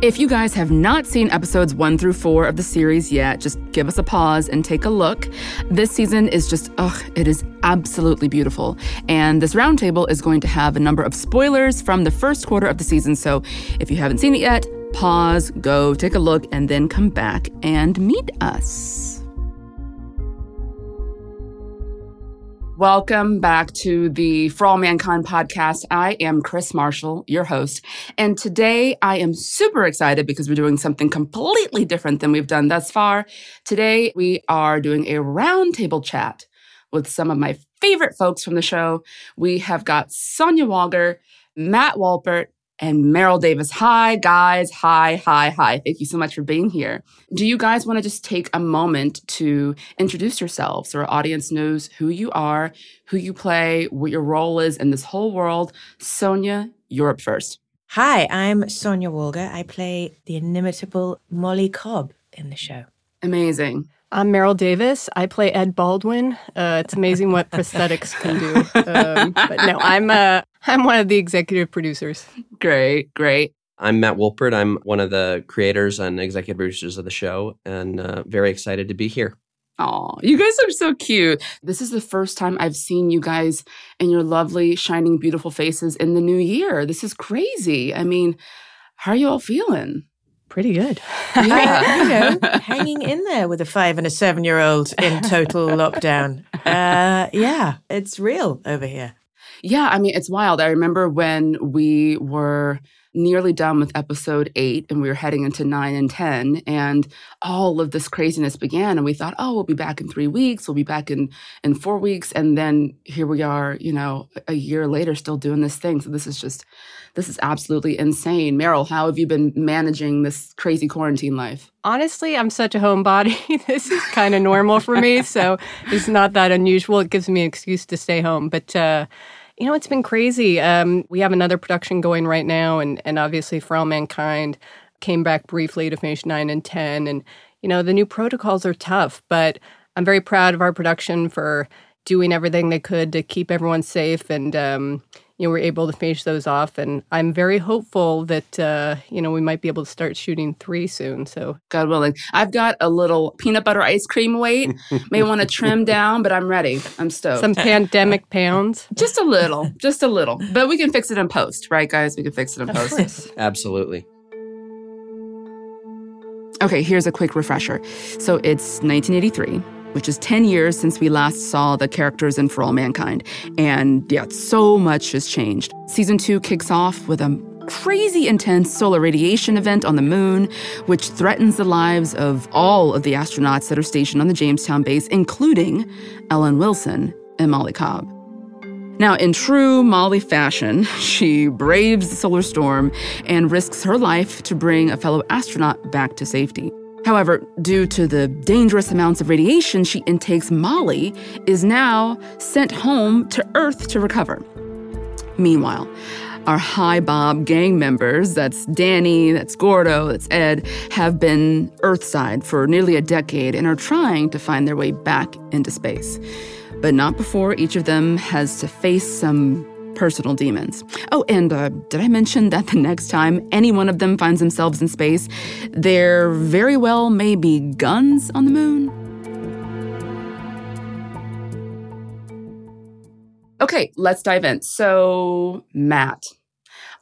If you guys have not seen episodes one through four of the series yet, just give us a pause and take a look. This season is just, ugh, it is absolutely beautiful. And this roundtable is going to have a number of spoilers from the first quarter of the season. So if you haven't seen it yet, pause, go take a look, and then come back and meet us. Welcome back to the For All Mankind podcast. I am Krys Marshall, your host. And today I am super excited because we're doing something completely different than we've done thus far. Today we are doing a roundtable chat with some of my favorite folks from the show. We have got Sonya Walger, Matt Wolpert, and Maril Davis. Hi, guys. Hi, hi, hi. Thank you so much for being here. Do you guys want to just take a moment to introduce yourselves so our audience knows who you are, who you play, what your role is in this whole world? Sonya, you're up first. Hi, I'm Sonya Walger. I play the inimitable Molly Cobb in the show. Amazing. I'm Maril Davis. I play Ed Baldwin. Uh, it's amazing what prosthetics can do. Um, but no, I'm uh, I'm one of the executive producers. Great, great. I'm Matt Wolpert. I'm one of the creators and executive producers of the show, and uh, very excited to be here. Oh, you guys are so cute. This is the first time I've seen you guys in your lovely, shining, beautiful faces in the new year. This is crazy. I mean, how are you all feeling? pretty good. Yeah, you know, hanging in there with a five and a seven year old in total lockdown. Uh, yeah, it's real over here. Yeah, I mean, it's wild. I remember when we were nearly done with episode eight and we were heading into nine and 10, and all of this craziness began. And we thought, oh, we'll be back in three weeks, we'll be back in, in four weeks. And then here we are, you know, a year later, still doing this thing. So this is just this is absolutely insane. Maril, how have you been managing this crazy quarantine life? Honestly, I'm such a homebody. this is kind of normal for me. So it's not that unusual. It gives me an excuse to stay home. But, uh, you know, it's been crazy. Um, we have another production going right now, and, and obviously, For All Mankind came back briefly to finish 9 and 10. And, you know, the new protocols are tough, but I'm very proud of our production for doing everything they could to keep everyone safe and, um, you know, we're able to finish those off. And I'm very hopeful that, uh, you know, we might be able to start shooting three soon. So, God willing. I've got a little peanut butter ice cream weight. May want to trim down, but I'm ready. I'm stoked. Some pandemic pounds. Just a little, just a little. But we can fix it in post, right, guys? We can fix it in post. Absolutely. Okay, here's a quick refresher. So it's 1983 which is 10 years since we last saw the characters in For All Mankind. And yeah, so much has changed. Season two kicks off with a crazy intense solar radiation event on the moon, which threatens the lives of all of the astronauts that are stationed on the Jamestown base, including Ellen Wilson and Molly Cobb. Now, in true Molly fashion, she braves the solar storm and risks her life to bring a fellow astronaut back to safety. However, due to the dangerous amounts of radiation she intakes, Molly is now sent home to Earth to recover. Meanwhile, our Hi Bob gang members, that's Danny, that's Gordo, that's Ed, have been Earthside for nearly a decade and are trying to find their way back into space. But not before each of them has to face some personal demons. Oh, and uh, did I mention that the next time any one of them finds themselves in space, there very well may be guns on the moon? Okay, let's dive in. So, Matt,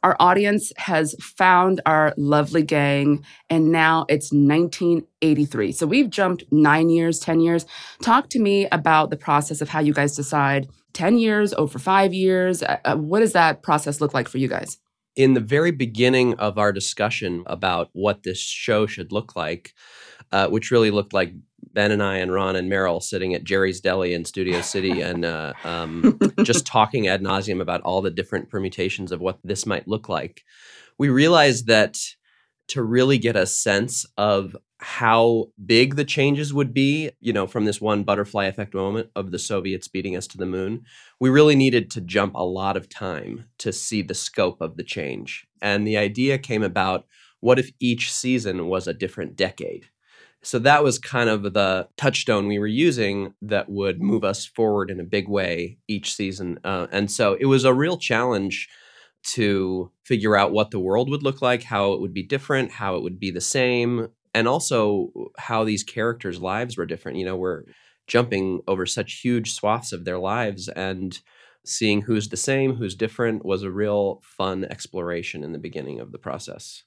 our audience has found our lovely gang, and now it's 1983. So we've jumped nine years, 10 years. Talk to me about the process of how you guys decide 10 years, over five years. Uh, uh, what does that process look like for you guys? In the very beginning of our discussion about what this show should look like, uh, which really looked like Ben and I and Ron and Maril sitting at Jerry's Deli in Studio City and uh, um, just talking ad nauseum about all the different permutations of what this might look like. We realized that to really get a sense of how big the changes would be, you know, from this one butterfly effect moment of the Soviets beating us to the moon, we really needed to jump a lot of time to see the scope of the change. And the idea came about what if each season was a different decade? So that was kind of the touchstone we were using that would move us forward in a big way each season. Uh, and so it was a real challenge to figure out what the world would look like, how it would be different, how it would be the same, and also how these characters' lives were different. You know, we're jumping over such huge swaths of their lives and seeing who's the same, who's different was a real fun exploration in the beginning of the process.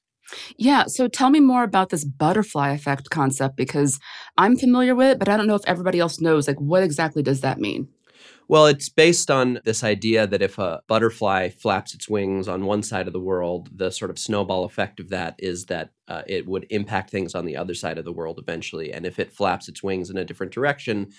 Yeah. So tell me more about this butterfly effect concept because I'm familiar with it, but I don't know if everybody else knows. Like, what exactly does that mean? Well, it's based on this idea that if a butterfly flaps its wings on one side of the world, the sort of snowball effect of that is that uh, it would impact things on the other side of the world eventually. And if it flaps its wings in a different direction,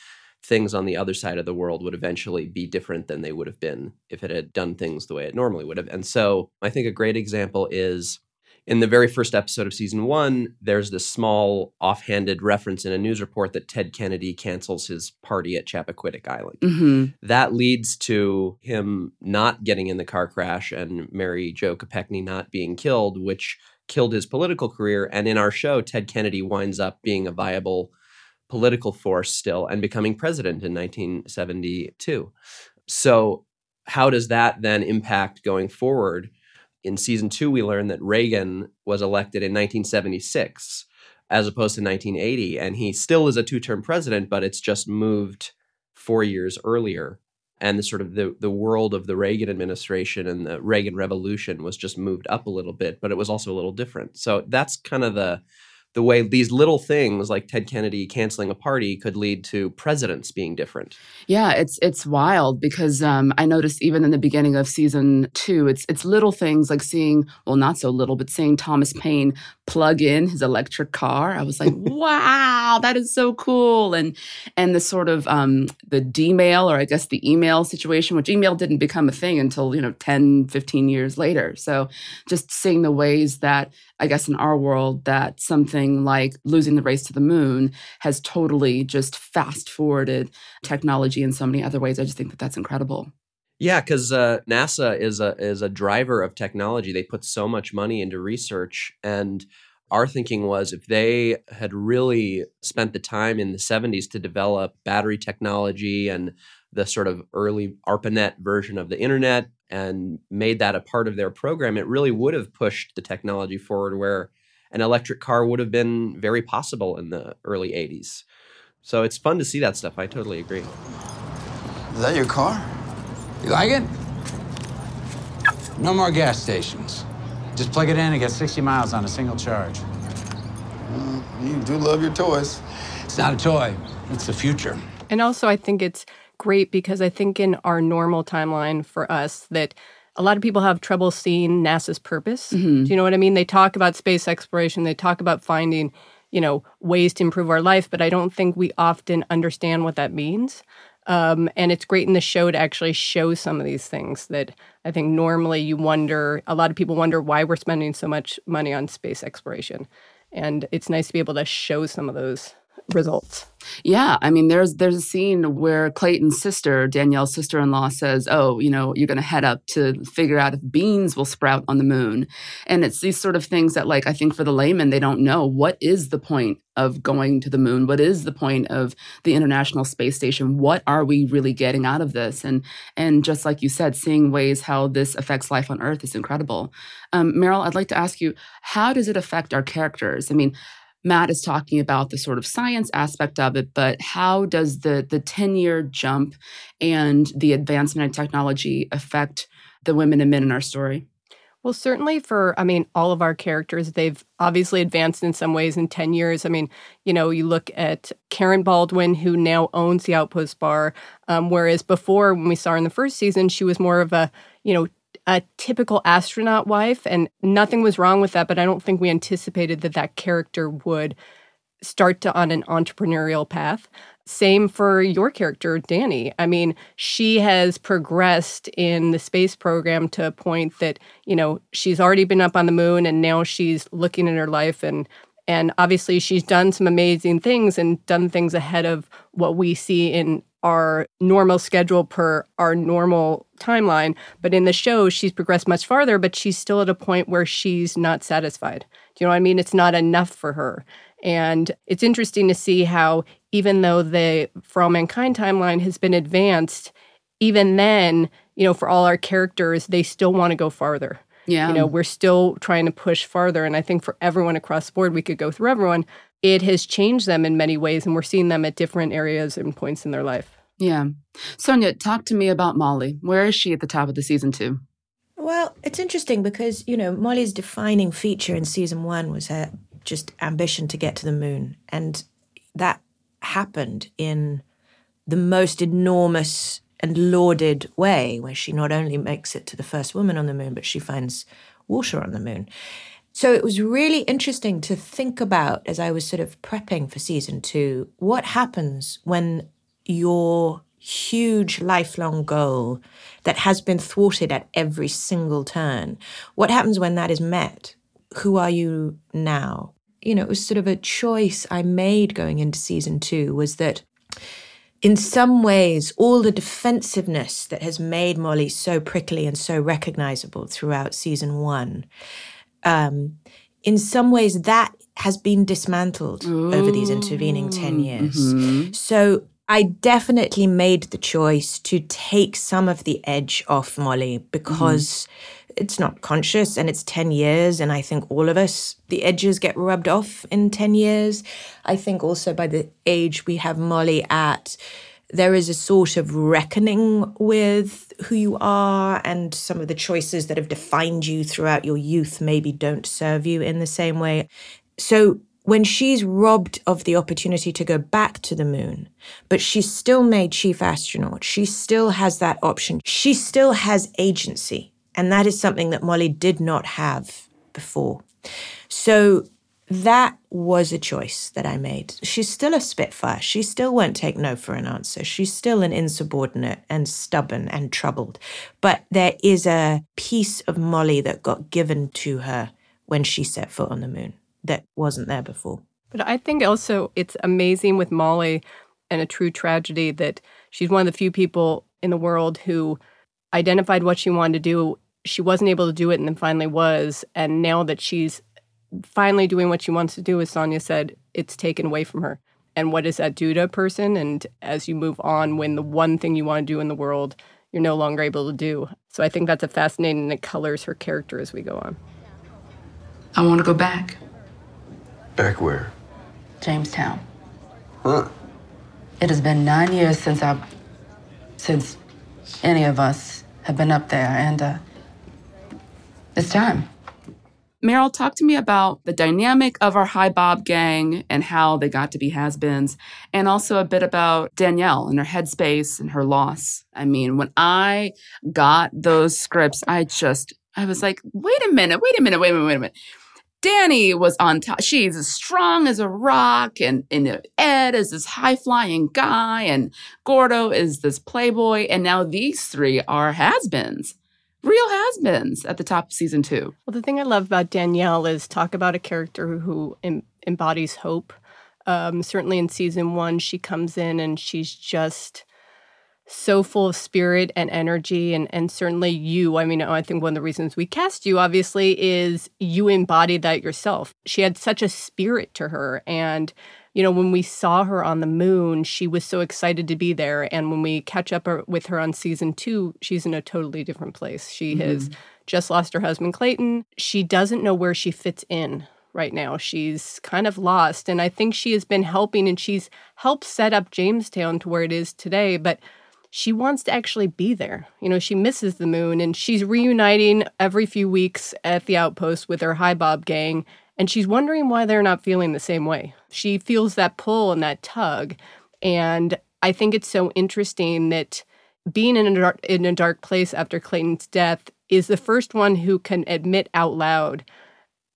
things on the other side of the world would eventually be different than they would have been if it had done things the way it normally would have. And so I think a great example is in the very first episode of season one, there's this small offhanded reference in a news report that Ted Kennedy cancels his party at Chappaquiddick Island. Mm-hmm. That leads to him not getting in the car crash and Mary Jo Kopechne not being killed, which killed his political career. And in our show, Ted Kennedy winds up being a viable political force still and becoming president in 1972. So, how does that then impact going forward? In season two, we learned that Reagan was elected in 1976 as opposed to 1980. And he still is a two term president, but it's just moved four years earlier. And the sort of the, the world of the Reagan administration and the Reagan Revolution was just moved up a little bit, but it was also a little different. So that's kind of the the way these little things like Ted Kennedy canceling a party could lead to presidents being different. Yeah, it's it's wild because um, I noticed even in the beginning of season two, it's it's little things like seeing well not so little, but seeing Thomas Paine plug in his electric car. I was like, wow, that is so cool. And and the sort of um, the D-mail or I guess the email situation, which email didn't become a thing until you know 10, 15 years later. So just seeing the ways that I guess in our world that something like losing the race to the moon has totally just fast forwarded technology in so many other ways. I just think that that's incredible. Yeah, because uh, NASA is a is a driver of technology. They put so much money into research, and our thinking was if they had really spent the time in the 70s to develop battery technology and the sort of early ARPANET version of the internet and made that a part of their program, it really would have pushed the technology forward where an electric car would have been very possible in the early 80s. So it's fun to see that stuff. I totally agree. Is that your car? You like it? No more gas stations. Just plug it in and get 60 miles on a single charge. Well, you do love your toys. It's not a toy, it's the future. And also, I think it's great because I think in our normal timeline for us that a lot of people have trouble seeing NASA's purpose. Mm-hmm. Do you know what I mean? They talk about space exploration, they talk about finding, you know, ways to improve our life, but I don't think we often understand what that means. Um, and it's great in the show to actually show some of these things that I think normally you wonder, a lot of people wonder why we're spending so much money on space exploration. And it's nice to be able to show some of those results. Yeah, I mean, there's there's a scene where Clayton's sister, Danielle's sister-in-law, says, "Oh, you know, you're going to head up to figure out if beans will sprout on the moon," and it's these sort of things that, like, I think for the layman, they don't know what is the point of going to the moon, what is the point of the International Space Station, what are we really getting out of this, and and just like you said, seeing ways how this affects life on Earth is incredible. Um, Maril, I'd like to ask you, how does it affect our characters? I mean Matt is talking about the sort of science aspect of it, but how does the the 10 year jump and the advancement in technology affect the women and men in our story? Well, certainly for, I mean, all of our characters, they've obviously advanced in some ways in 10 years. I mean, you know, you look at Karen Baldwin, who now owns the Outpost Bar, um, whereas before, when we saw her in the first season, she was more of a, you know, a typical astronaut wife, and nothing was wrong with that. But I don't think we anticipated that that character would start to on an entrepreneurial path. Same for your character, Danny. I mean, she has progressed in the space program to a point that, you know, she's already been up on the moon and now she's looking at her life and and obviously she's done some amazing things and done things ahead of what we see in our normal schedule per our normal timeline. But in the show, she's progressed much farther, but she's still at a point where she's not satisfied. Do you know what I mean? It's not enough for her. And it's interesting to see how, even though the For All Mankind timeline has been advanced, even then, you know, for all our characters, they still want to go farther. Yeah. You know, we're still trying to push farther. And I think for everyone across the board, we could go through everyone. It has changed them in many ways, and we're seeing them at different areas and points in their life. Yeah. Sonya, talk to me about Molly. Where is she at the top of the season two? Well, it's interesting because, you know, Molly's defining feature in season one was her just ambition to get to the moon. And that happened in the most enormous and lauded way, where she not only makes it to the first woman on the moon, but she finds water on the moon. So it was really interesting to think about as I was sort of prepping for season two what happens when your huge lifelong goal that has been thwarted at every single turn, what happens when that is met? Who are you now? You know, it was sort of a choice I made going into season two was that in some ways, all the defensiveness that has made Molly so prickly and so recognizable throughout season one, um, in some ways, that has been dismantled over these intervening 10 years. So I definitely made the choice to take some of the edge off Molly because it's not conscious and it's 10 years. And I think all of us, the edges get rubbed off in 10 years. I think also by the age we have Molly at, there is a sort of reckoning with who you are and some of the choices that have defined you throughout your youth maybe don't serve you in the same way. So when she's robbed of the opportunity to go back to the moon, but she's still made chief astronaut, she still has that option. She still has agency. And that is something that Molly did not have before. So that was a choice that I made. She's still a Spitfire. She still won't take no for an answer. She's still an insubordinate and stubborn and troubled. But there is a piece of Molly that got given to her when she set foot on the moon that wasn't there before. But I think also it's amazing with Molly and a true tragedy that she's one of the few people in the world who identified what she wanted to do. She wasn't able to do it and then finally was. And now that she's finally doing what she wants to do, as Sonya said, it's taken away from her. And what does that do to a person? And as you move on, when the one thing you want to do in the world, you're no longer able to do. So I think that's a fascinating and it colors her character as we go on. I want to go back. Back where? Jamestown. Huh? It has been nine years since I, since any of us have been up there, and uh, it's time. Maril, talk to me about the dynamic of our Hi Bob gang and how they got to be has-beens, and also a bit about Danielle and her headspace and her loss. I mean, when I got those scripts, I just, I was like, wait a minute, wait a minute, wait a minute, wait a minute. Danny was on top. She's as strong as a rock, and, and Ed is this high flying guy, and Gordo is this playboy, and now these three are has beens, real has beens at the top of season two. Well, the thing I love about Danielle is talk about a character who em- embodies hope. Um, certainly in season one, she comes in and she's just so full of spirit and energy and and certainly you i mean i think one of the reasons we cast you obviously is you embodied that yourself she had such a spirit to her and you know when we saw her on the moon she was so excited to be there and when we catch up with her on season 2 she's in a totally different place she mm-hmm. has just lost her husband clayton she doesn't know where she fits in right now. She's kind of lost. And I think she has been helping and she's helped set up Jamestown to where it is today. But she wants to actually be there. You know, she misses the moon and she's reuniting every few weeks at the outpost with her Hi Bob gang. And she's wondering why they're not feeling the same way. She feels that pull and that tug. And I think it's so interesting that being in a dark, in a dark place after Clayton's death is the first one who can admit out loud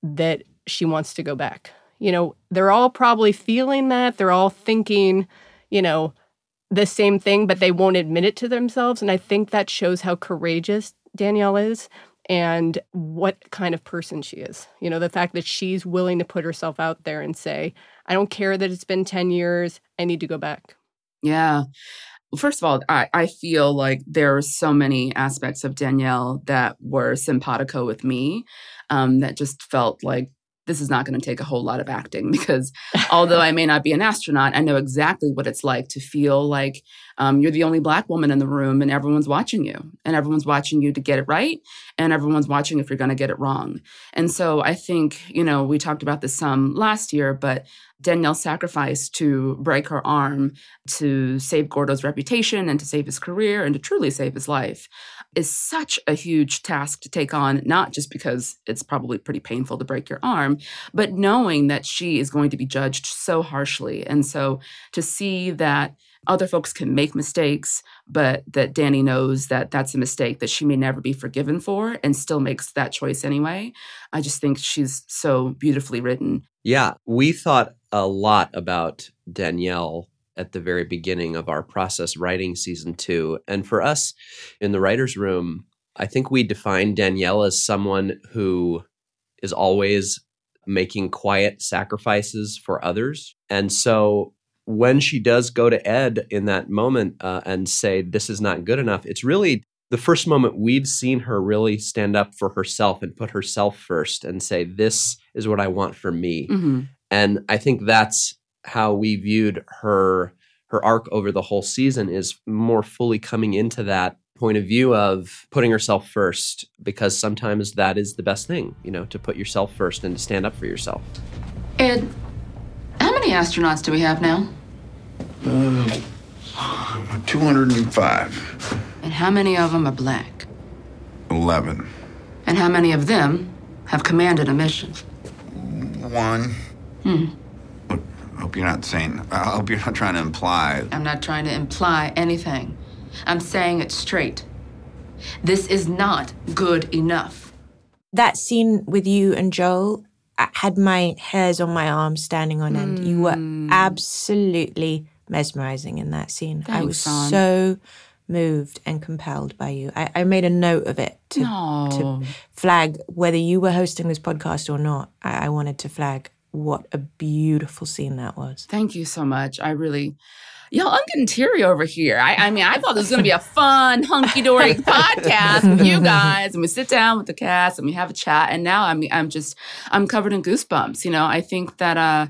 that she wants to go back. You know, they're all probably feeling that. They're all thinking, you know, the same thing, but they won't admit it to themselves. And I think that shows how courageous Danielle is and what kind of person she is. You know, the fact that she's willing to put herself out there and say, I don't care that it's been 10 years, I need to go back. Yeah. First of all, I, I feel like there are so many aspects of Danielle that were simpatico with me um, that just felt like this is not going to take a whole lot of acting because although I may not be an astronaut, I know exactly what it's like to feel like um, you're the only black woman in the room and everyone's watching you and everyone's watching you to get it right and everyone's watching if you're going to get it wrong. And so I think, you know, we talked about this some last year, but Danielle's sacrifice to break her arm to save Gordo's reputation and to save his career and to truly save his life is such a huge task to take on, not just because it's probably pretty painful to break your arm, but knowing that she is going to be judged so harshly. And so to see that other folks can make mistakes, but that Danny knows that that's a mistake that she may never be forgiven for and still makes that choice anyway. I just think she's so beautifully written. Yeah, we thought a lot about Danielle at the very beginning of our process writing season two. And for us in the writer's room, I think we define Danielle as someone who is always making quiet sacrifices for others. And so when she does go to Ed in that moment uh, and say, This is not good enough, it's really the first moment we've seen her really stand up for herself and put herself first and say, This is what I want for me. Mm-hmm. And I think that's how we viewed her her arc over the whole season is more fully coming into that point of view of putting herself first because sometimes that is the best thing, you know, to put yourself first and to stand up for yourself. Ed, how many astronauts do we have now? Uh, 205. And how many of them are black? 11. And how many of them have commanded a mission? One. Hmm. I hope you're not saying, I hope you're not trying to imply. I'm not trying to imply anything. I'm saying it straight. This is not good enough. That scene with you and Joel I had my hairs on my arms standing on end. You were Hmm. absolutely mesmerizing in that scene. Thanks, I was Son. so moved and compelled by you. I, I made a note of it to, No. to flag whether you were hosting this podcast or not. I, I wanted to flag what a beautiful scene that was. Thank you so much. I really, y'all, I'm getting teary over here. I, I mean, I thought this was going to be a fun, hunky dory podcast with you guys, and we sit down with the cast and we have a chat. And now I'm, I'm just, I'm covered in goosebumps. You know, I think that, uh,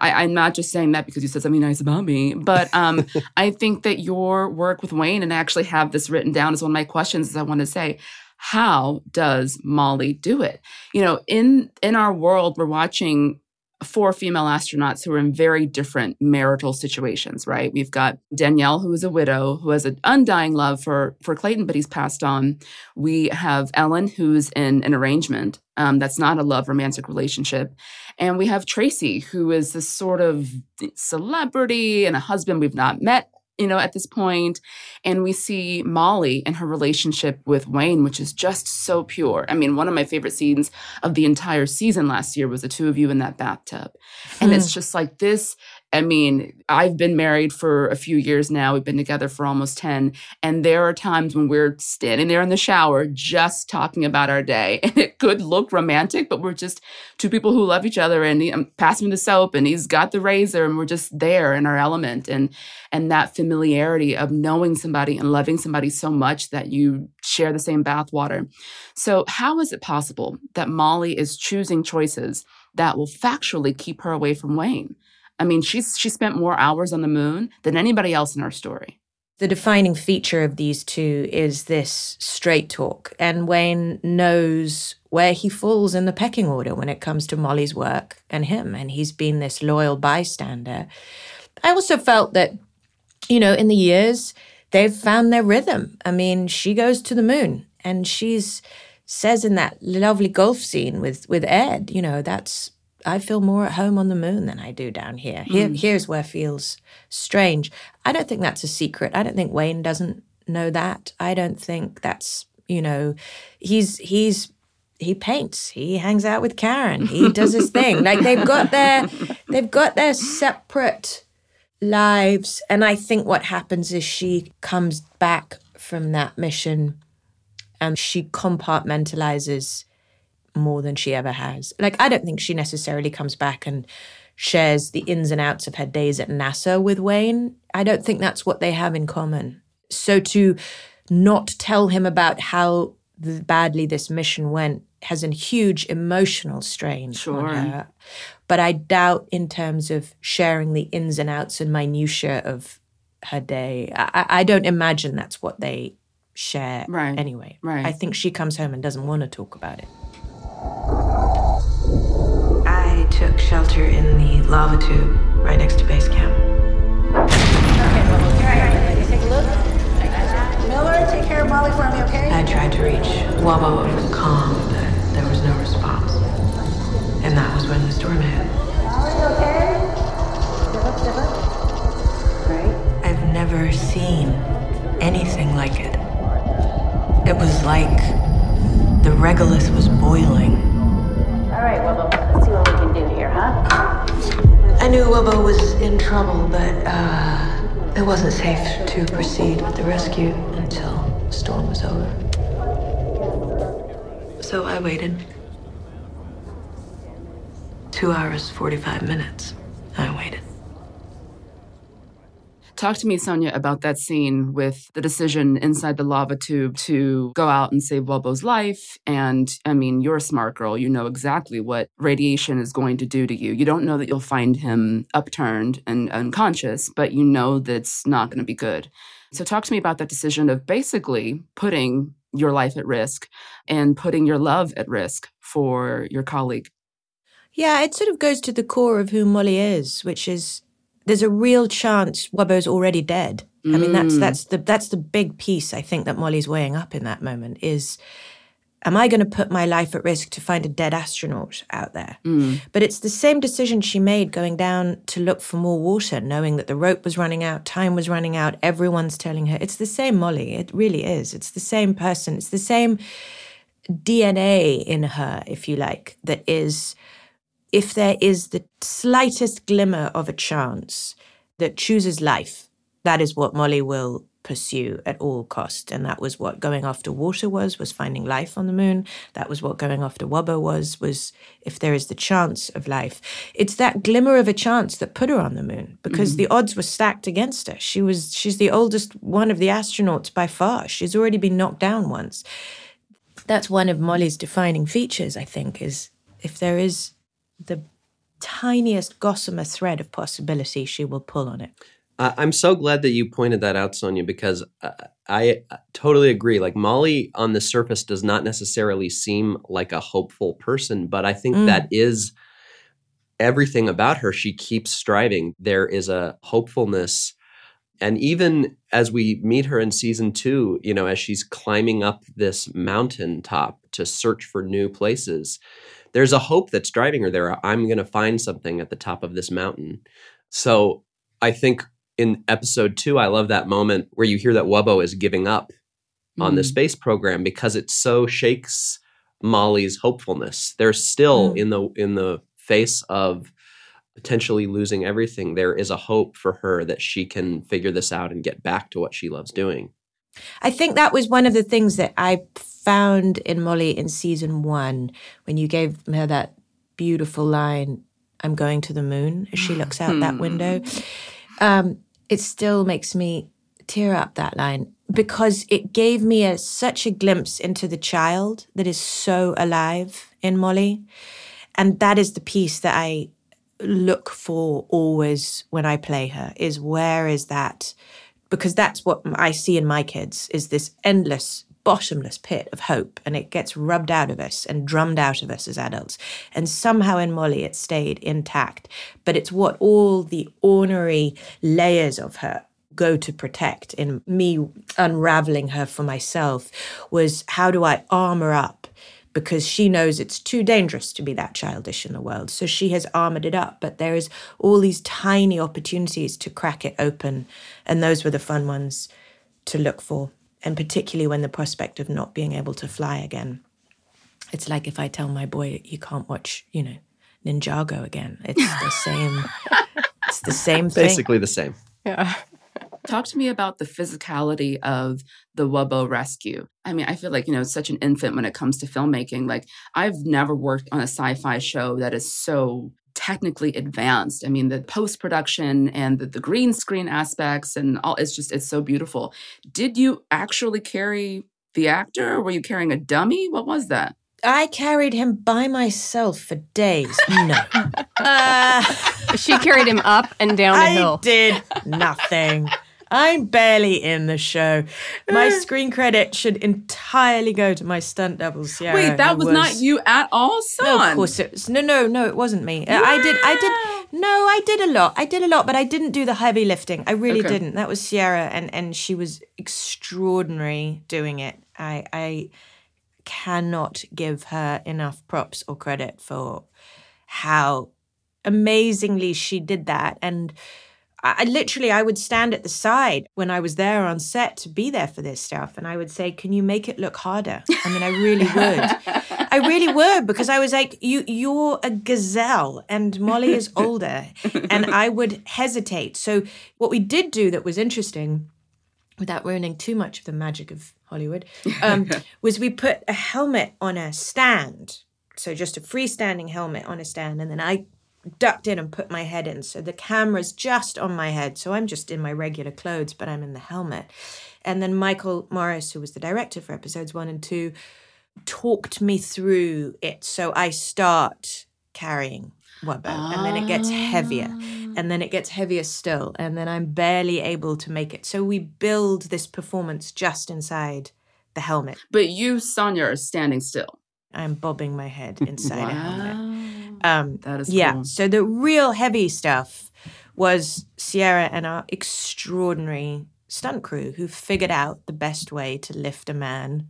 I, I'm not just saying that because you said something nice about me, but um, I think that your work with Wayne, and I actually have this written down as one of my questions, is I want to say, how does Molly do it? You know, in in our world, we're watching four female astronauts who are in very different marital situations, right? We've got Danielle, who is a widow, who has an undying love for, for Clayton, but he's passed on. We have Ellen, who's in an arrangement. Um, that's not a love romantic relationship. And we have Tracy, who is this sort of celebrity and a husband we've not met you know, at this point. And we see Molly and her relationship with Wayne, which is just so pure. I mean, one of my favorite scenes of the entire season last year was the two of you in that bathtub. And it's hmm. just like this. I mean, I've been married for a few years now. We've been together for almost 10. And there are times when we're standing there in the shower just talking about our day. And it could look romantic, but we're just two people who love each other. And he, um, I'm passing him the soap and he's got the razor and we're just there in our element. And and that familiarity of knowing somebody and loving somebody so much that you share the same bathwater. So, how is it possible that Molly is choosing choices that will factually keep her away from Wayne? I mean, she's she spent more hours on the moon than anybody else in our story. The defining feature of these two is this straight talk, and Wayne knows where he falls in the pecking order when it comes to Molly's work and him, and he's been this loyal bystander. I also felt that, you know, in the years, they've found their rhythm. I mean, she goes to the moon and she's says in that lovely golf scene with with Ed, you know, that's I feel more at home on the moon than I do down here. Here mm. here's where feels strange. I don't think that's a secret. I don't think Wayne doesn't know that. I don't think that's, you know, he's he's he paints. He hangs out with Karen. He does his thing. Like they've got their they've got their separate lives. And I think what happens is she comes back from that mission and she compartmentalizes more than she ever has. Like, I don't think she necessarily comes back and shares the ins and outs of her days at NASA with Wayne. I don't think that's what they have in common. So to not tell him about how badly this mission went has a huge emotional strain Sure. on her. But I doubt in terms of sharing the ins and outs and minutiae of her day. I, I- don't imagine that's what they share Right. anyway. Right. I think she comes home and doesn't want to talk about it. I took shelter in the lava tube right next to base camp. Miller, take care of Molly for me, okay? I tried to reach Wubbo over comm, but there was no response. And that was when the storm hit. Molly, okay? Great. I've never seen anything like it. It was like the regolith was boiling. All right, well, let's see what we can do here, huh? I knew Wubbo was in trouble, but uh, it wasn't safe to proceed with the rescue until the storm was over. So I waited. Two hours, 45 minutes. I waited. Talk to me, Sonya, about that scene with the decision inside the lava tube to go out and save Wubbo's life. And I mean, you're a smart girl. You know exactly what radiation is going to do to you. You don't know that you'll find him upturned and unconscious, but you know that's not going to be good. So, talk to me about that decision of basically putting your life at risk and putting your love at risk for your colleague. Yeah, it sort of goes to the core of who Molly is, which is there's a real chance Wubbo's already dead. I mean, that's Mm. that's the that's the big piece I think that Molly's weighing up in that moment is am I going to put my life at risk to find a dead astronaut out there? Mm. But it's the same decision she made going down to look for more water, knowing that the rope was running out, time was running out, everyone's telling her. It's the same Molly. It really is. It's the same person. It's the same DNA in her, if you like, that is, if there is the slightest glimmer of a chance that chooses life, that is what Molly will pursue at all cost. And that was what going after water was, was finding life on the moon. That was what going after Wubbo was, was if there is the chance of life. It's that glimmer of a chance that put her on the moon because mm-hmm. the odds were stacked against her. She was she's the oldest one of the astronauts by far. She's already been knocked down once. That's one of Molly's defining features, I think, is if there is the tiniest gossamer thread of possibility, she will pull on it. I'm so glad that you pointed that out, Sonya, because uh, I totally agree. Like Molly on the surface does not necessarily seem like a hopeful person, but I think Mm. that is everything about her. She keeps striving. There is a hopefulness. And even as we meet her in season two, you know, as she's climbing up this mountaintop to search for new places, there's a hope that's driving her there. I'm going to find something at the top of this mountain. So I think in episode two, I love that moment where you hear that Wubbo is giving up on the Mm. space program because it so shakes Molly's hopefulness. There's still Mm. in the in the face of potentially losing everything, there is a hope for her that she can figure this out and get back to what she loves doing. I think that was one of the things that I found in Molly in season one when you gave her that beautiful line, I'm going to the moon, as she looks out that window. Um, it still makes me tear up that line because it gave me a, such a glimpse into the child that is so alive in Molly. And that is the piece that I look for always when I play her is where is that because that's what I see in my kids is this endless bottomless pit of hope and it gets rubbed out of us and drummed out of us as adults and somehow in Molly it stayed intact but it's what all the ornery layers of her go to protect in me unraveling her for myself was how do I armor up because she knows it's too dangerous to be that childish in the world. So she has armored it up, but there is all these tiny opportunities to crack it open. And those were the fun ones to look for. And particularly when the prospect of not being able to fly again. It's like if I tell my boy, you can't watch, you know, Ninjago again. It's the same. it's the same thing. Basically the same. Yeah. Talk to me about the physicality of the Wubbo rescue. I mean, I feel like, you know, such an infant when it comes to filmmaking. Like, I've never worked on a sci fi show that is so technically advanced. I mean, the post production and the, the green screen aspects and all, it's just, it's so beautiful. Did you actually carry the actor or were you carrying a dummy? What was that? I carried him by myself for days. No. Uh, She carried him up and down a I hill. I did nothing. I'm barely in the show. My screen credit should entirely go to my stunt double, Sierra. Wait, that who was, not you at all, son. No, of course it was. No, no, no, it wasn't me. Uh, I did, I did. No, I did a lot. I did a lot, but I didn't do the heavy lifting. I really Okay. didn't. That was Sierra, and and she was extraordinary doing it. I I cannot give her enough props or credit for how amazingly she did that and. I I literally, I would stand at the side when I was there on set to be there for this stuff, and I would say, "Can you make it look harder?" I mean, I really would. I really would because I was like, "You, you're a gazelle, and Molly is older," and I would hesitate. So, what we did do that was interesting, without ruining too much of the magic of Hollywood, um, was we put a helmet on a stand, so just a freestanding helmet on a stand, and then I ducked in and put my head in. So the camera's just on my head. So I'm just in my regular clothes, but I'm in the helmet. And then Michael Morris, who was the director for episodes one and two, talked me through it. So I start carrying Wubbo, and then it gets heavier, ah. and then it gets heavier still, and then I'm barely able to make it. So we build this performance just inside the helmet. But you, Sonya, are standing still. I'm bobbing my head inside a helmet. Wow. Um, That is yeah. cool. So the real heavy stuff was Sierra and our extraordinary stunt crew who figured out the best way to lift a man,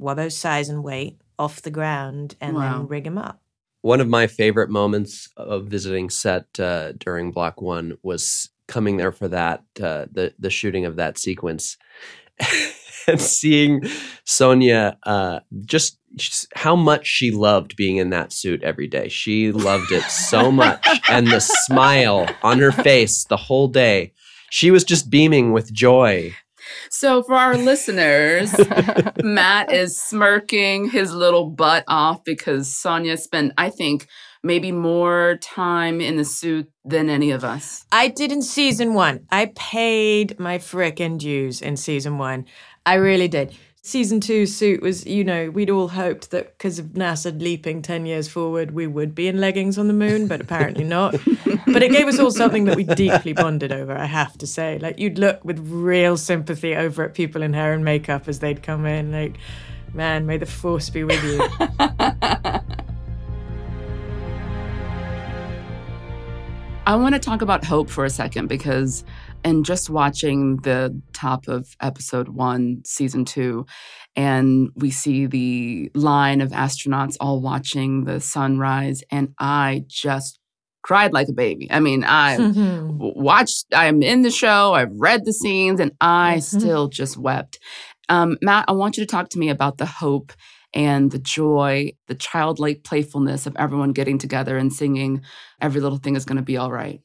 Wubbo's size and weight, off the ground and Wow. then rig him up. One of my favorite moments of visiting set uh, during Block One was coming there for that uh, the the shooting of that sequence and seeing Sonya uh, just just how much she loved being in that suit every day. She loved it so much, and the smile on her face the whole day. She was just beaming with joy. So, for our listeners, Matt is smirking his little butt off because Sonya spent, I think, maybe more time in the suit than any of us. I did in season one. I paid my frickin' dues in season one. I really did. Season two suit was, you know, we'd all hoped that because of NASA leaping 10 years forward, we would be in leggings on the moon, but apparently not. but it gave us all something that we deeply bonded over, I have to say. Like, you'd look with real sympathy over at people in hair and makeup as they'd come in. Like, man, may the force be with you. I want to talk about hope for a second because, in just watching the top of episode one, season two, and we see the line of astronauts all watching the sunrise, and I just cried like a baby. I mean, I w- watched, I'm in the show, I've read the scenes, and I Mhm. still just wept. Um, Matt, I want you to talk to me about the hope and the joy, the childlike playfulness of everyone getting together and singing Every Little Thing is Going to Be All Right.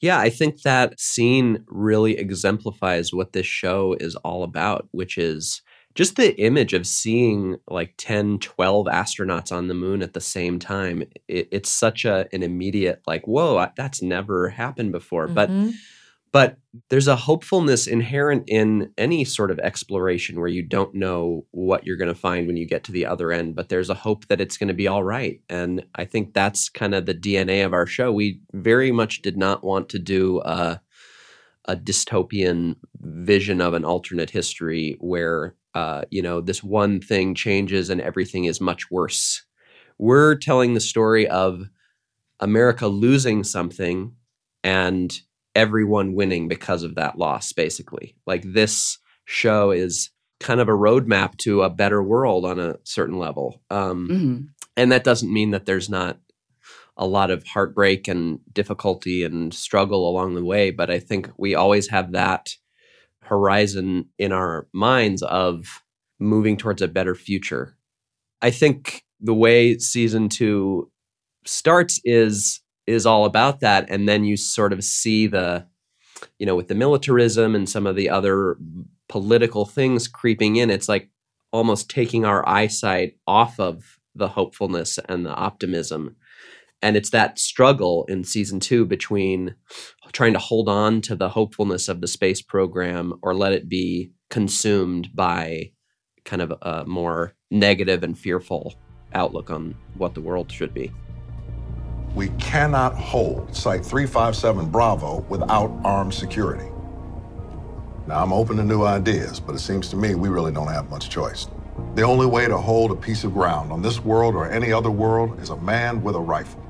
Yeah, I think that scene really exemplifies what this show is all about, which is just the image of seeing like 10, 12 astronauts on the moon at the same time. It, it's such a an immediate like, whoa, that's never happened before. But Mhm. But there's a hopefulness inherent in any sort of exploration where you don't know what you're going to find when you get to the other end but there's a hope that it's going to be all right. And i think that's kind of the dna of our show. We very much did not want to do a, a dystopian vision of an alternate history where uh, you know this one thing changes and everything is much worse. We're telling the story of america losing something and everyone winning because of that loss, basically. Like this show is kind of a roadmap to a better world on a certain level. Um, hmm and that doesn't mean that there's not a lot of heartbreak and difficulty and struggle along the way, but I think we always have that horizon in our minds of moving towards a better future. I think the way season two starts is is all about that and then you sort of see the you know with the militarism and some of the other political things creeping in it's like almost taking our eyesight off of the hopefulness and the optimism and it's that struggle in season 2 between trying to hold on to the hopefulness of the space program or let it be consumed by kind of a more negative and fearful outlook on what the world should be. We cannot hold Site 357 Bravo without armed security. Now, I'm open to new ideas, but it seems to me we really don't have much choice. The only way to hold a piece of ground on this world or any other world is a man with a rifle.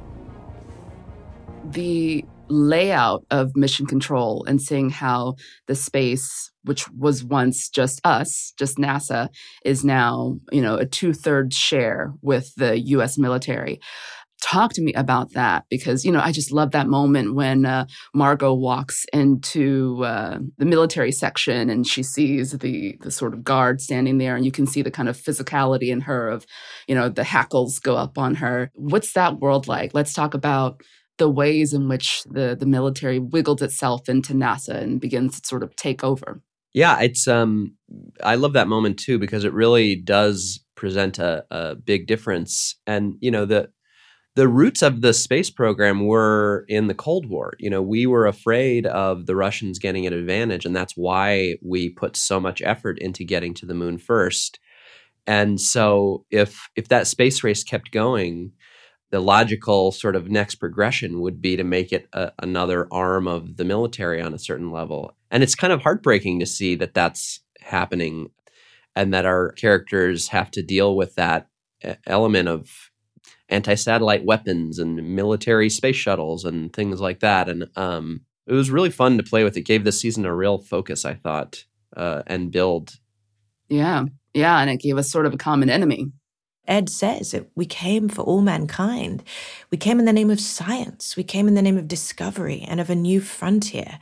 The layout of mission control and seeing how the space which was once just us just nasa is now you know a two-thirds share with the us military talk to me about that because you know i just love that moment when uh, Margo walks into uh, the military section and she sees the the sort of guard standing there and you can see the kind of physicality in her of you know the hackles go up on her. What's that world like? Let's talk about the ways in which the the military wiggled itself into nasa and begins to sort of take over. Yeah, it's um I love that moment too because it really does present a, a big difference. And you know, the the roots of the space program were in the Cold War. You know, we were afraid of the Russians getting an advantage, and that's why we put so much effort into getting to the moon first. And so if if that space race kept going, the logical sort of next progression would be to make it a, another arm of the military on a certain level. And it's kind of heartbreaking to see that that's happening and that our characters have to deal with that element of anti-satellite weapons and military space shuttles and things like that and um, it was really fun to play with it gave this season a real focus i thought uh, and build yeah yeah and it gave us sort of a common enemy Ed says that we came for all mankind. We came in the name of science. We came in the name of discovery and of a new frontier.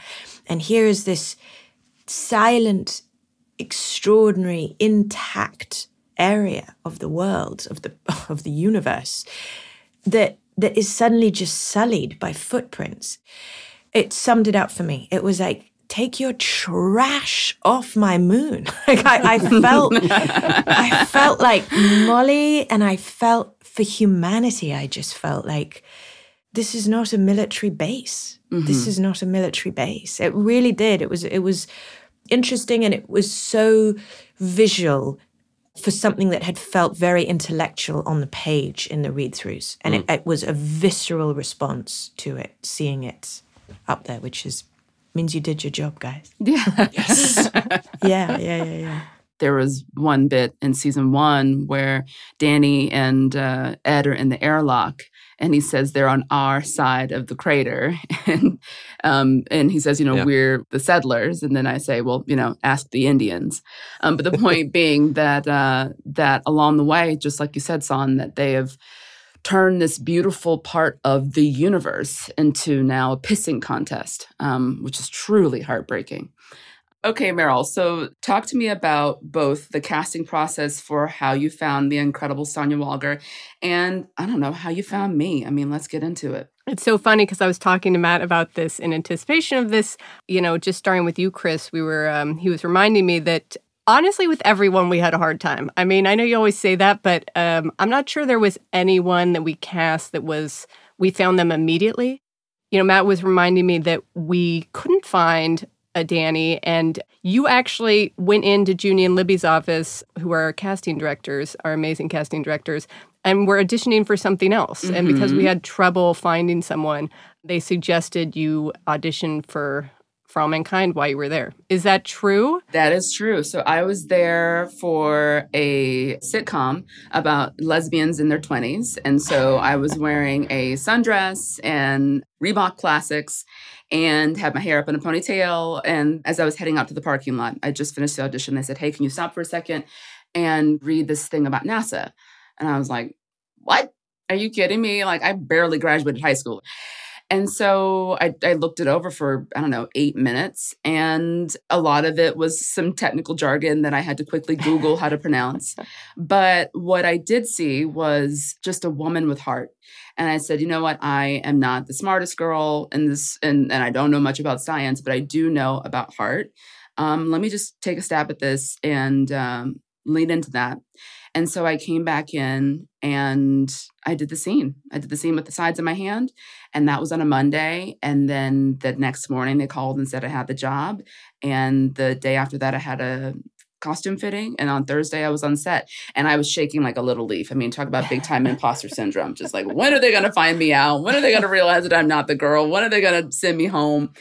And here is this silent, extraordinary, intact area of the world, of the of the universe, that that is suddenly just sullied by footprints. It summed it up for me. It was like, take your trash off my moon. like I, I felt I felt like Molly and I felt for humanity, I just felt like this is not a military base. This mm-hmm. is not a military base. It really did. It was it was interesting and it was so visual for something that had felt very intellectual on the page in the read-throughs. And it, it was a visceral response to it, seeing it up there, which is means you did your job, guys. yeah Yeah, yeah, yeah, yeah. there was one bit in season one where Danny and uh, Ed are in the airlock, and he says they're on our side of the crater, and um, and he says, you know, Yeah. we're the settlers, and then I say, well, you know, ask the Indians. Um, but the point being that uh, that along the way, just like you said, Son, that they have turned this beautiful part of the universe into now a pissing contest, um, which is truly heartbreaking. Okay, Maril. So, talk to me about both the casting process for how you found the incredible Sonya Walger, and I don't know how you found me. I mean, let's get into it. It's so funny because I was talking to Matt about this in anticipation of this. You know, just starting with you, Krys. We were um, he was reminding me that honestly, with everyone, we had a hard time. I mean, I know you always say that, but um, I'm not sure there was anyone that we cast that was we found them immediately. You know, Matt was reminding me that we couldn't find a Danny, and you actually went into Junie and Libby's office, who are our casting directors, our amazing casting directors, and were auditioning for something else. And mm-hmm. because we had trouble finding someone, they suggested you audition for For All Mankind while you were there. Is that true? That is true. So I was there for a sitcom about lesbians in their 20s. And so I was wearing a sundress and Reebok classics and had my hair up in a ponytail. And as I was heading out to the parking lot, I just finished the audition. They said, Hey, can you stop for a second and read this thing about NASA? And I was like, What? Are you kidding me? Like, I barely graduated high school. And so I, I looked it over for, I don't know, eight minutes. And a lot of it was some technical jargon that I had to quickly Google how to pronounce. But what I did see was just a woman with heart. And I said, you know what? I am not the smartest girl in this, and, and I don't know much about science, but I do know about heart. Um, let me just take a stab at this and um, lean into that. And so I came back in and I did the scene. I did the scene with the sides of my hand. And that was on a Monday. And then the next morning they called and said I had the job. And the day after that, I had a costume fitting. And on Thursday, I was on set and I was shaking like a little leaf. I mean, talk about big time imposter syndrome. Just like, when are they going to find me out? When are they going to realize that I'm not the girl? When are they going to send me home?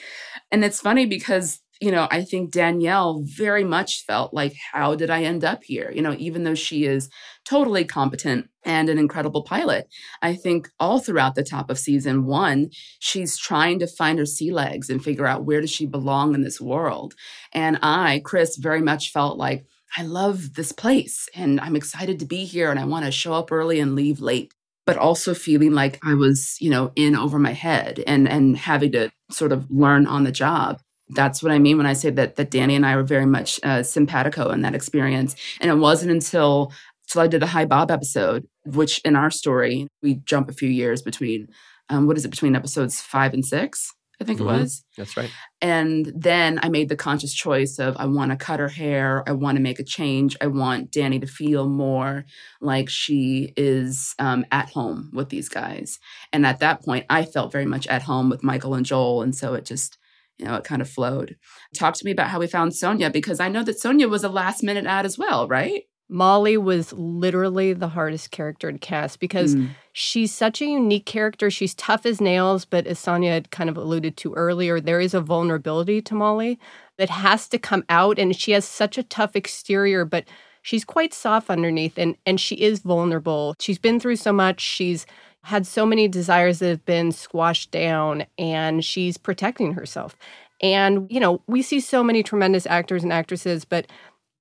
And it's funny because you know, I think Danielle very much felt like, how did I end up here? You know, even though she is totally competent and an incredible pilot, I think all throughout the top of season one, she's trying to find her sea legs and figure out where does she belong in this world. And I, Krys, very much felt like, I love this place and I'm excited to be here and I want to show up early and leave late but also feeling like I was, you know, in over my head and and having to sort of learn on the job that's what I mean when I say that that Danny and I were very much uh, simpatico in that experience. And it wasn't until until I did the Hi Bob episode, which in our story we jump a few years between um, what is it between episodes five and six. I think mm-hmm. it was. That's right. And then I made the conscious choice of I want to cut her hair. I want to make a change. I want Danny to feel more like she is um, at home with these guys. And at that point, I felt very much at home with Michael and Joel. And so it just you know, it kind of flowed. Talk to me about how we found Sonya because I know that Sonya was a last minute ad as well, right? Molly was literally the hardest character to cast because mm. she's such a unique character. She's tough as nails, but as Sonya had kind of alluded to earlier, there is a vulnerability to Molly that has to come out. And she has such a tough exterior, but she's quite soft underneath and, and she is vulnerable. She's been through so much. She's had so many desires that have been squashed down and she's protecting herself. And, you know, we see so many tremendous actors and actresses, but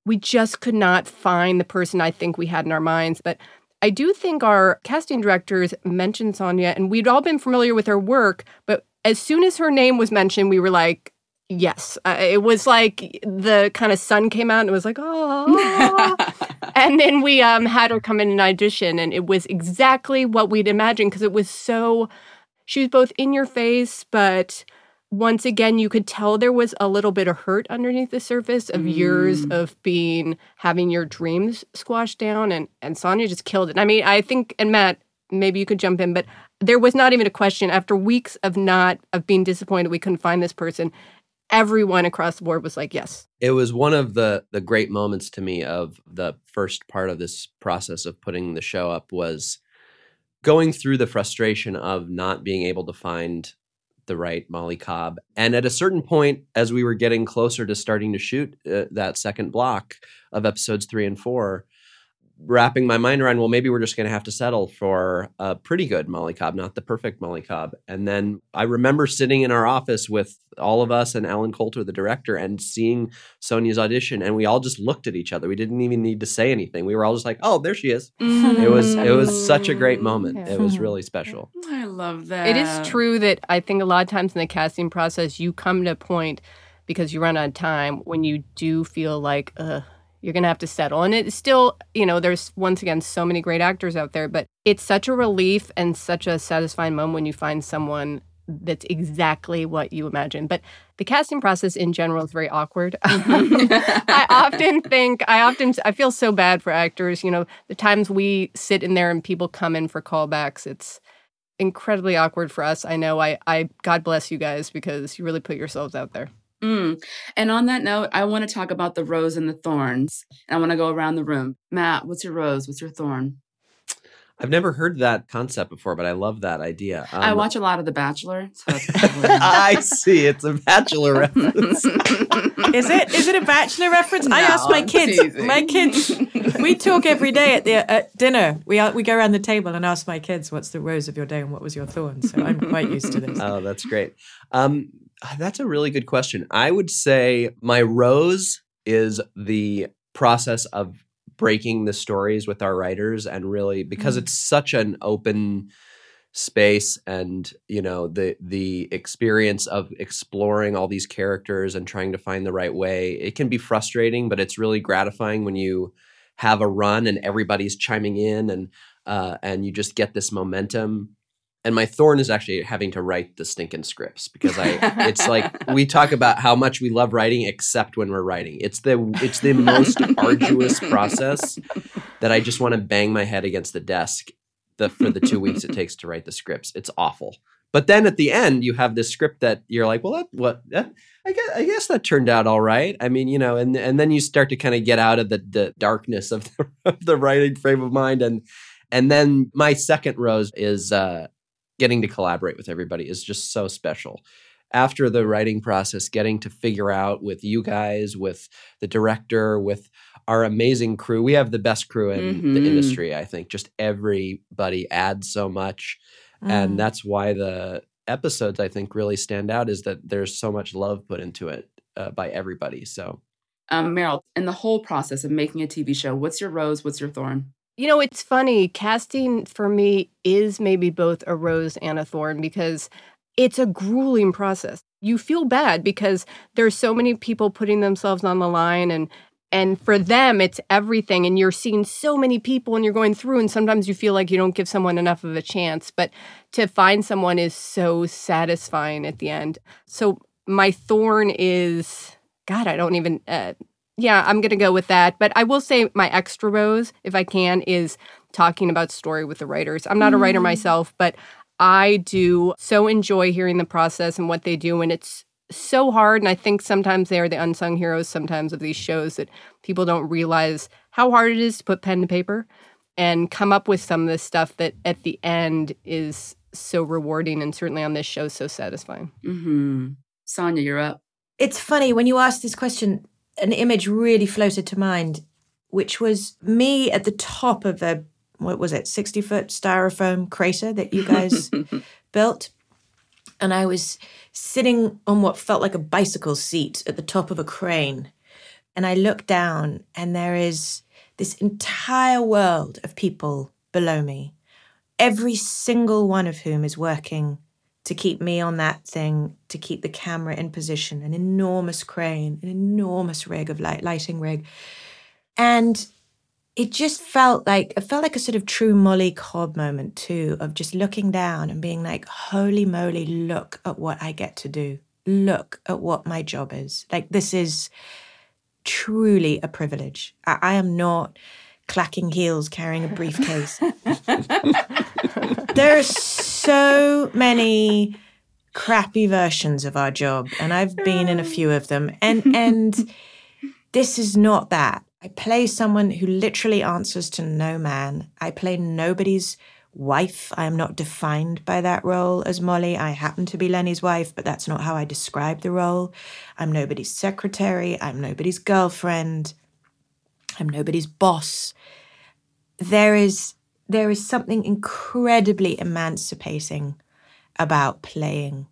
we just could not find the person I think we had in our minds. But I do think our casting directors mentioned Sonya, and we'd all been familiar with her work, but as soon as her name was mentioned, we were like, yes. Uh, it was like the kind of sun came out and it was like, oh. and then we um, had her come in an audition, and it was exactly what we'd imagined because it was so, she was both in your face, but once again, you could tell there was a little bit of hurt underneath the surface of mm. years of being having your dreams squashed down, and and Sonya just killed it. I mean, I think, and Matt, maybe you could jump in, but there was not even a question after weeks of not of being disappointed we couldn't find this person everyone across the board was like, yes. It was one of the the great moments to me of the first part of this process of putting the show up was going through the frustration of not being able to find the right Molly Cobb. And at a certain point, as we were getting closer to starting to shoot uh, that second block of episodes three and four, wrapping my mind around, well, maybe we're just going to have to settle for a pretty good Molly Cobb, not the perfect Molly Cobb. And then I remember sitting in our office with all of us and Allen Coulter, the director, and seeing Sonya's audition, and we all just looked at each other. We didn't even need to say anything. We were all just like, "Oh, there she is." Mm-hmm. It was it was such a great moment. Yeah. It was really special. I love that. It is true that I think a lot of times in the casting process, you come to a point because you run out of time when you do feel like, Ugh, you're going to have to settle. And it's still, you know, there's once again so many great actors out there, but it's such a relief and such a satisfying moment when you find someone that's exactly what you imagine. But the casting process in general is very awkward. Mm-hmm. I often think, I often, I feel so bad for actors. You know, the times we sit in there and people come in for callbacks, it's incredibly awkward for us. I know. I, I, God bless you guys because you really put yourselves out there. Mm. And on that note, I want to talk about the rose and the thorns. And I want to go around the room. Matt, what's your rose? What's your thorn? I've never heard that concept before, but I love that idea. Um, I watch a lot of The Bachelor. So I see. It's a Bachelor reference. is it? Is it a Bachelor reference? No, I ask my kids. Teasing. My kids. We talk every day at the at dinner. We are, we go around the table and ask my kids, "What's the rose of your day and what was your thorn?" So I'm quite used to this. Oh, that's great. Um, that's a really good question. I would say my rose is the process of breaking the stories with our writers and really because mm. it's such an open space and you know the the experience of exploring all these characters and trying to find the right way it can be frustrating but it's really gratifying when you have a run and everybody's chiming in and uh, and you just get this momentum and my thorn is actually having to write the stinking scripts because I it's like we talk about how much we love writing except when we're writing. It's the it's the most arduous process that I just want to bang my head against the desk the for the 2 weeks it takes to write the scripts. It's awful. But then at the end, you have this script that you're like, well, that what that, I guess I guess that turned out all right. I mean, you know, and and then you start to kind of get out of the the darkness of the, of the writing frame of mind, and and then my second rose is uh, getting to collaborate with everybody is just so special. After the writing process, getting to figure out with you guys, with the director, with our amazing crew. We have the best crew in Mhm. the industry, I think. Just everybody adds so much. Mm. And that's why the episodes, I think, really stand out is that there's so much love put into it uh, by everybody. So, Um, Maril, in the whole process of making a TV show, what's your rose? What's your thorn? You know, it's funny. Casting for me is maybe both a rose and a thorn because it's a grueling process. You feel bad because there's so many people putting themselves on the line and and for them it's everything and you're seeing so many people and you're going through and sometimes you feel like you don't give someone enough of a chance, but to find someone is so satisfying at the end. So my thorn is god, I don't even uh, yeah, I'm going to go with that. But I will say my extra rose, if I can, is talking about story with the writers. I'm not a writer myself, but I do so enjoy hearing the process and what they do. And it's so hard. And I think sometimes they are the unsung heroes sometimes of these shows that people don't realize how hard it is to put pen to paper and come up with some of this stuff that at the end is so rewarding and certainly on this show so satisfying. Mm-hmm. Sonya, you're up. It's funny when you ask this question, an image really floated to mind, which was me at the top of a what was it, sixty foot styrofoam crater that you guys built, and I was sitting on what felt like a bicycle seat at the top of a crane, and I looked down, and there is this entire world of people below me, every single one of whom is working to keep me on that thing, to keep the camera in position, an enormous crane, an enormous rig of light, lighting rig. And it just felt like it felt like a sort of true Molly Cobb moment too, of just looking down and being like, holy moly, look at what I get to do. Look at what my job is. Like this is truly a privilege. I, I am not clacking heels carrying a briefcase. there are so many crappy versions of our job and I've been in a few of them and and this is not that. I play someone who literally answers to no man. I play nobody's wife. I am not defined by that role as Molly. I happen to be Lenny's wife, but that's not how I describe the role. I'm nobody's secretary. I'm nobody's girlfriend. I'm nobody's boss. There is there is something incredibly emancipating about playing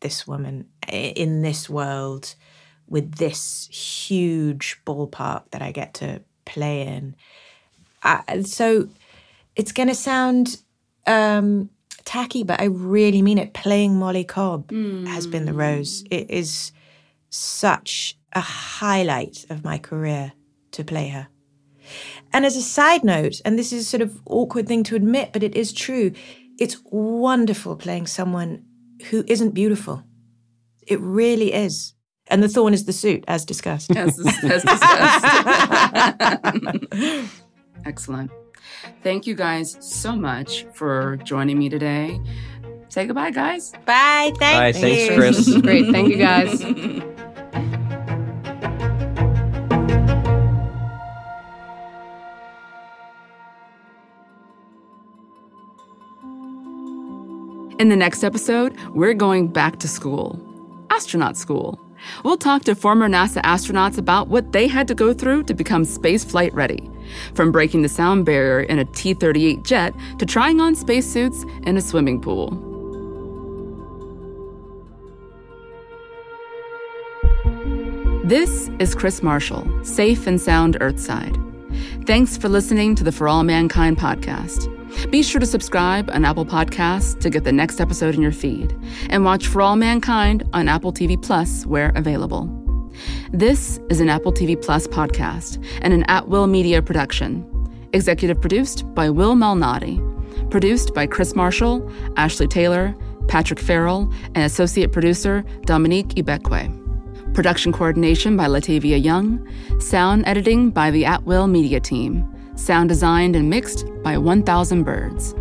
this woman in this world with this huge ballpark that I get to play in. I, so it's going to sound um, tacky, but I really mean it. Playing Molly Cobb has been the rose. It is such a highlight of my career to play her. And as a side note, and this is sort of awkward thing to admit, but it is true, it's wonderful playing someone who isn't beautiful. It really is. And the thorn is the suit, as discussed. As, as discussed. Excellent. Thank you guys so much for joining me today. Say goodbye, guys. Bye. Thank Bye. you. Thanks, Krys. Great. Thank you guys. In the next episode, we're going back to school astronaut school. We'll talk to former NASA astronauts about what they had to go through to become spaceflight ready. From breaking the sound barrier in a T 38 jet to trying on spacesuits in a swimming pool. This is Krys Marshall, safe and sound Earthside. Thanks for listening to the For All Mankind podcast. Be sure to subscribe on Apple Podcasts to get the next episode in your feed, and watch For All Mankind on Apple TV Plus where available. This is an Apple TV Plus podcast and an At Will Media production. Executive produced by Will Malnati. Produced by Krys Marshall, Ashley Taylor, Patrick Farrell, and associate producer Dominique Ibekwe. Production coordination by Latavia Young. Sound editing by the At Will Media team. Sound designed and mixed by 1000 Birds.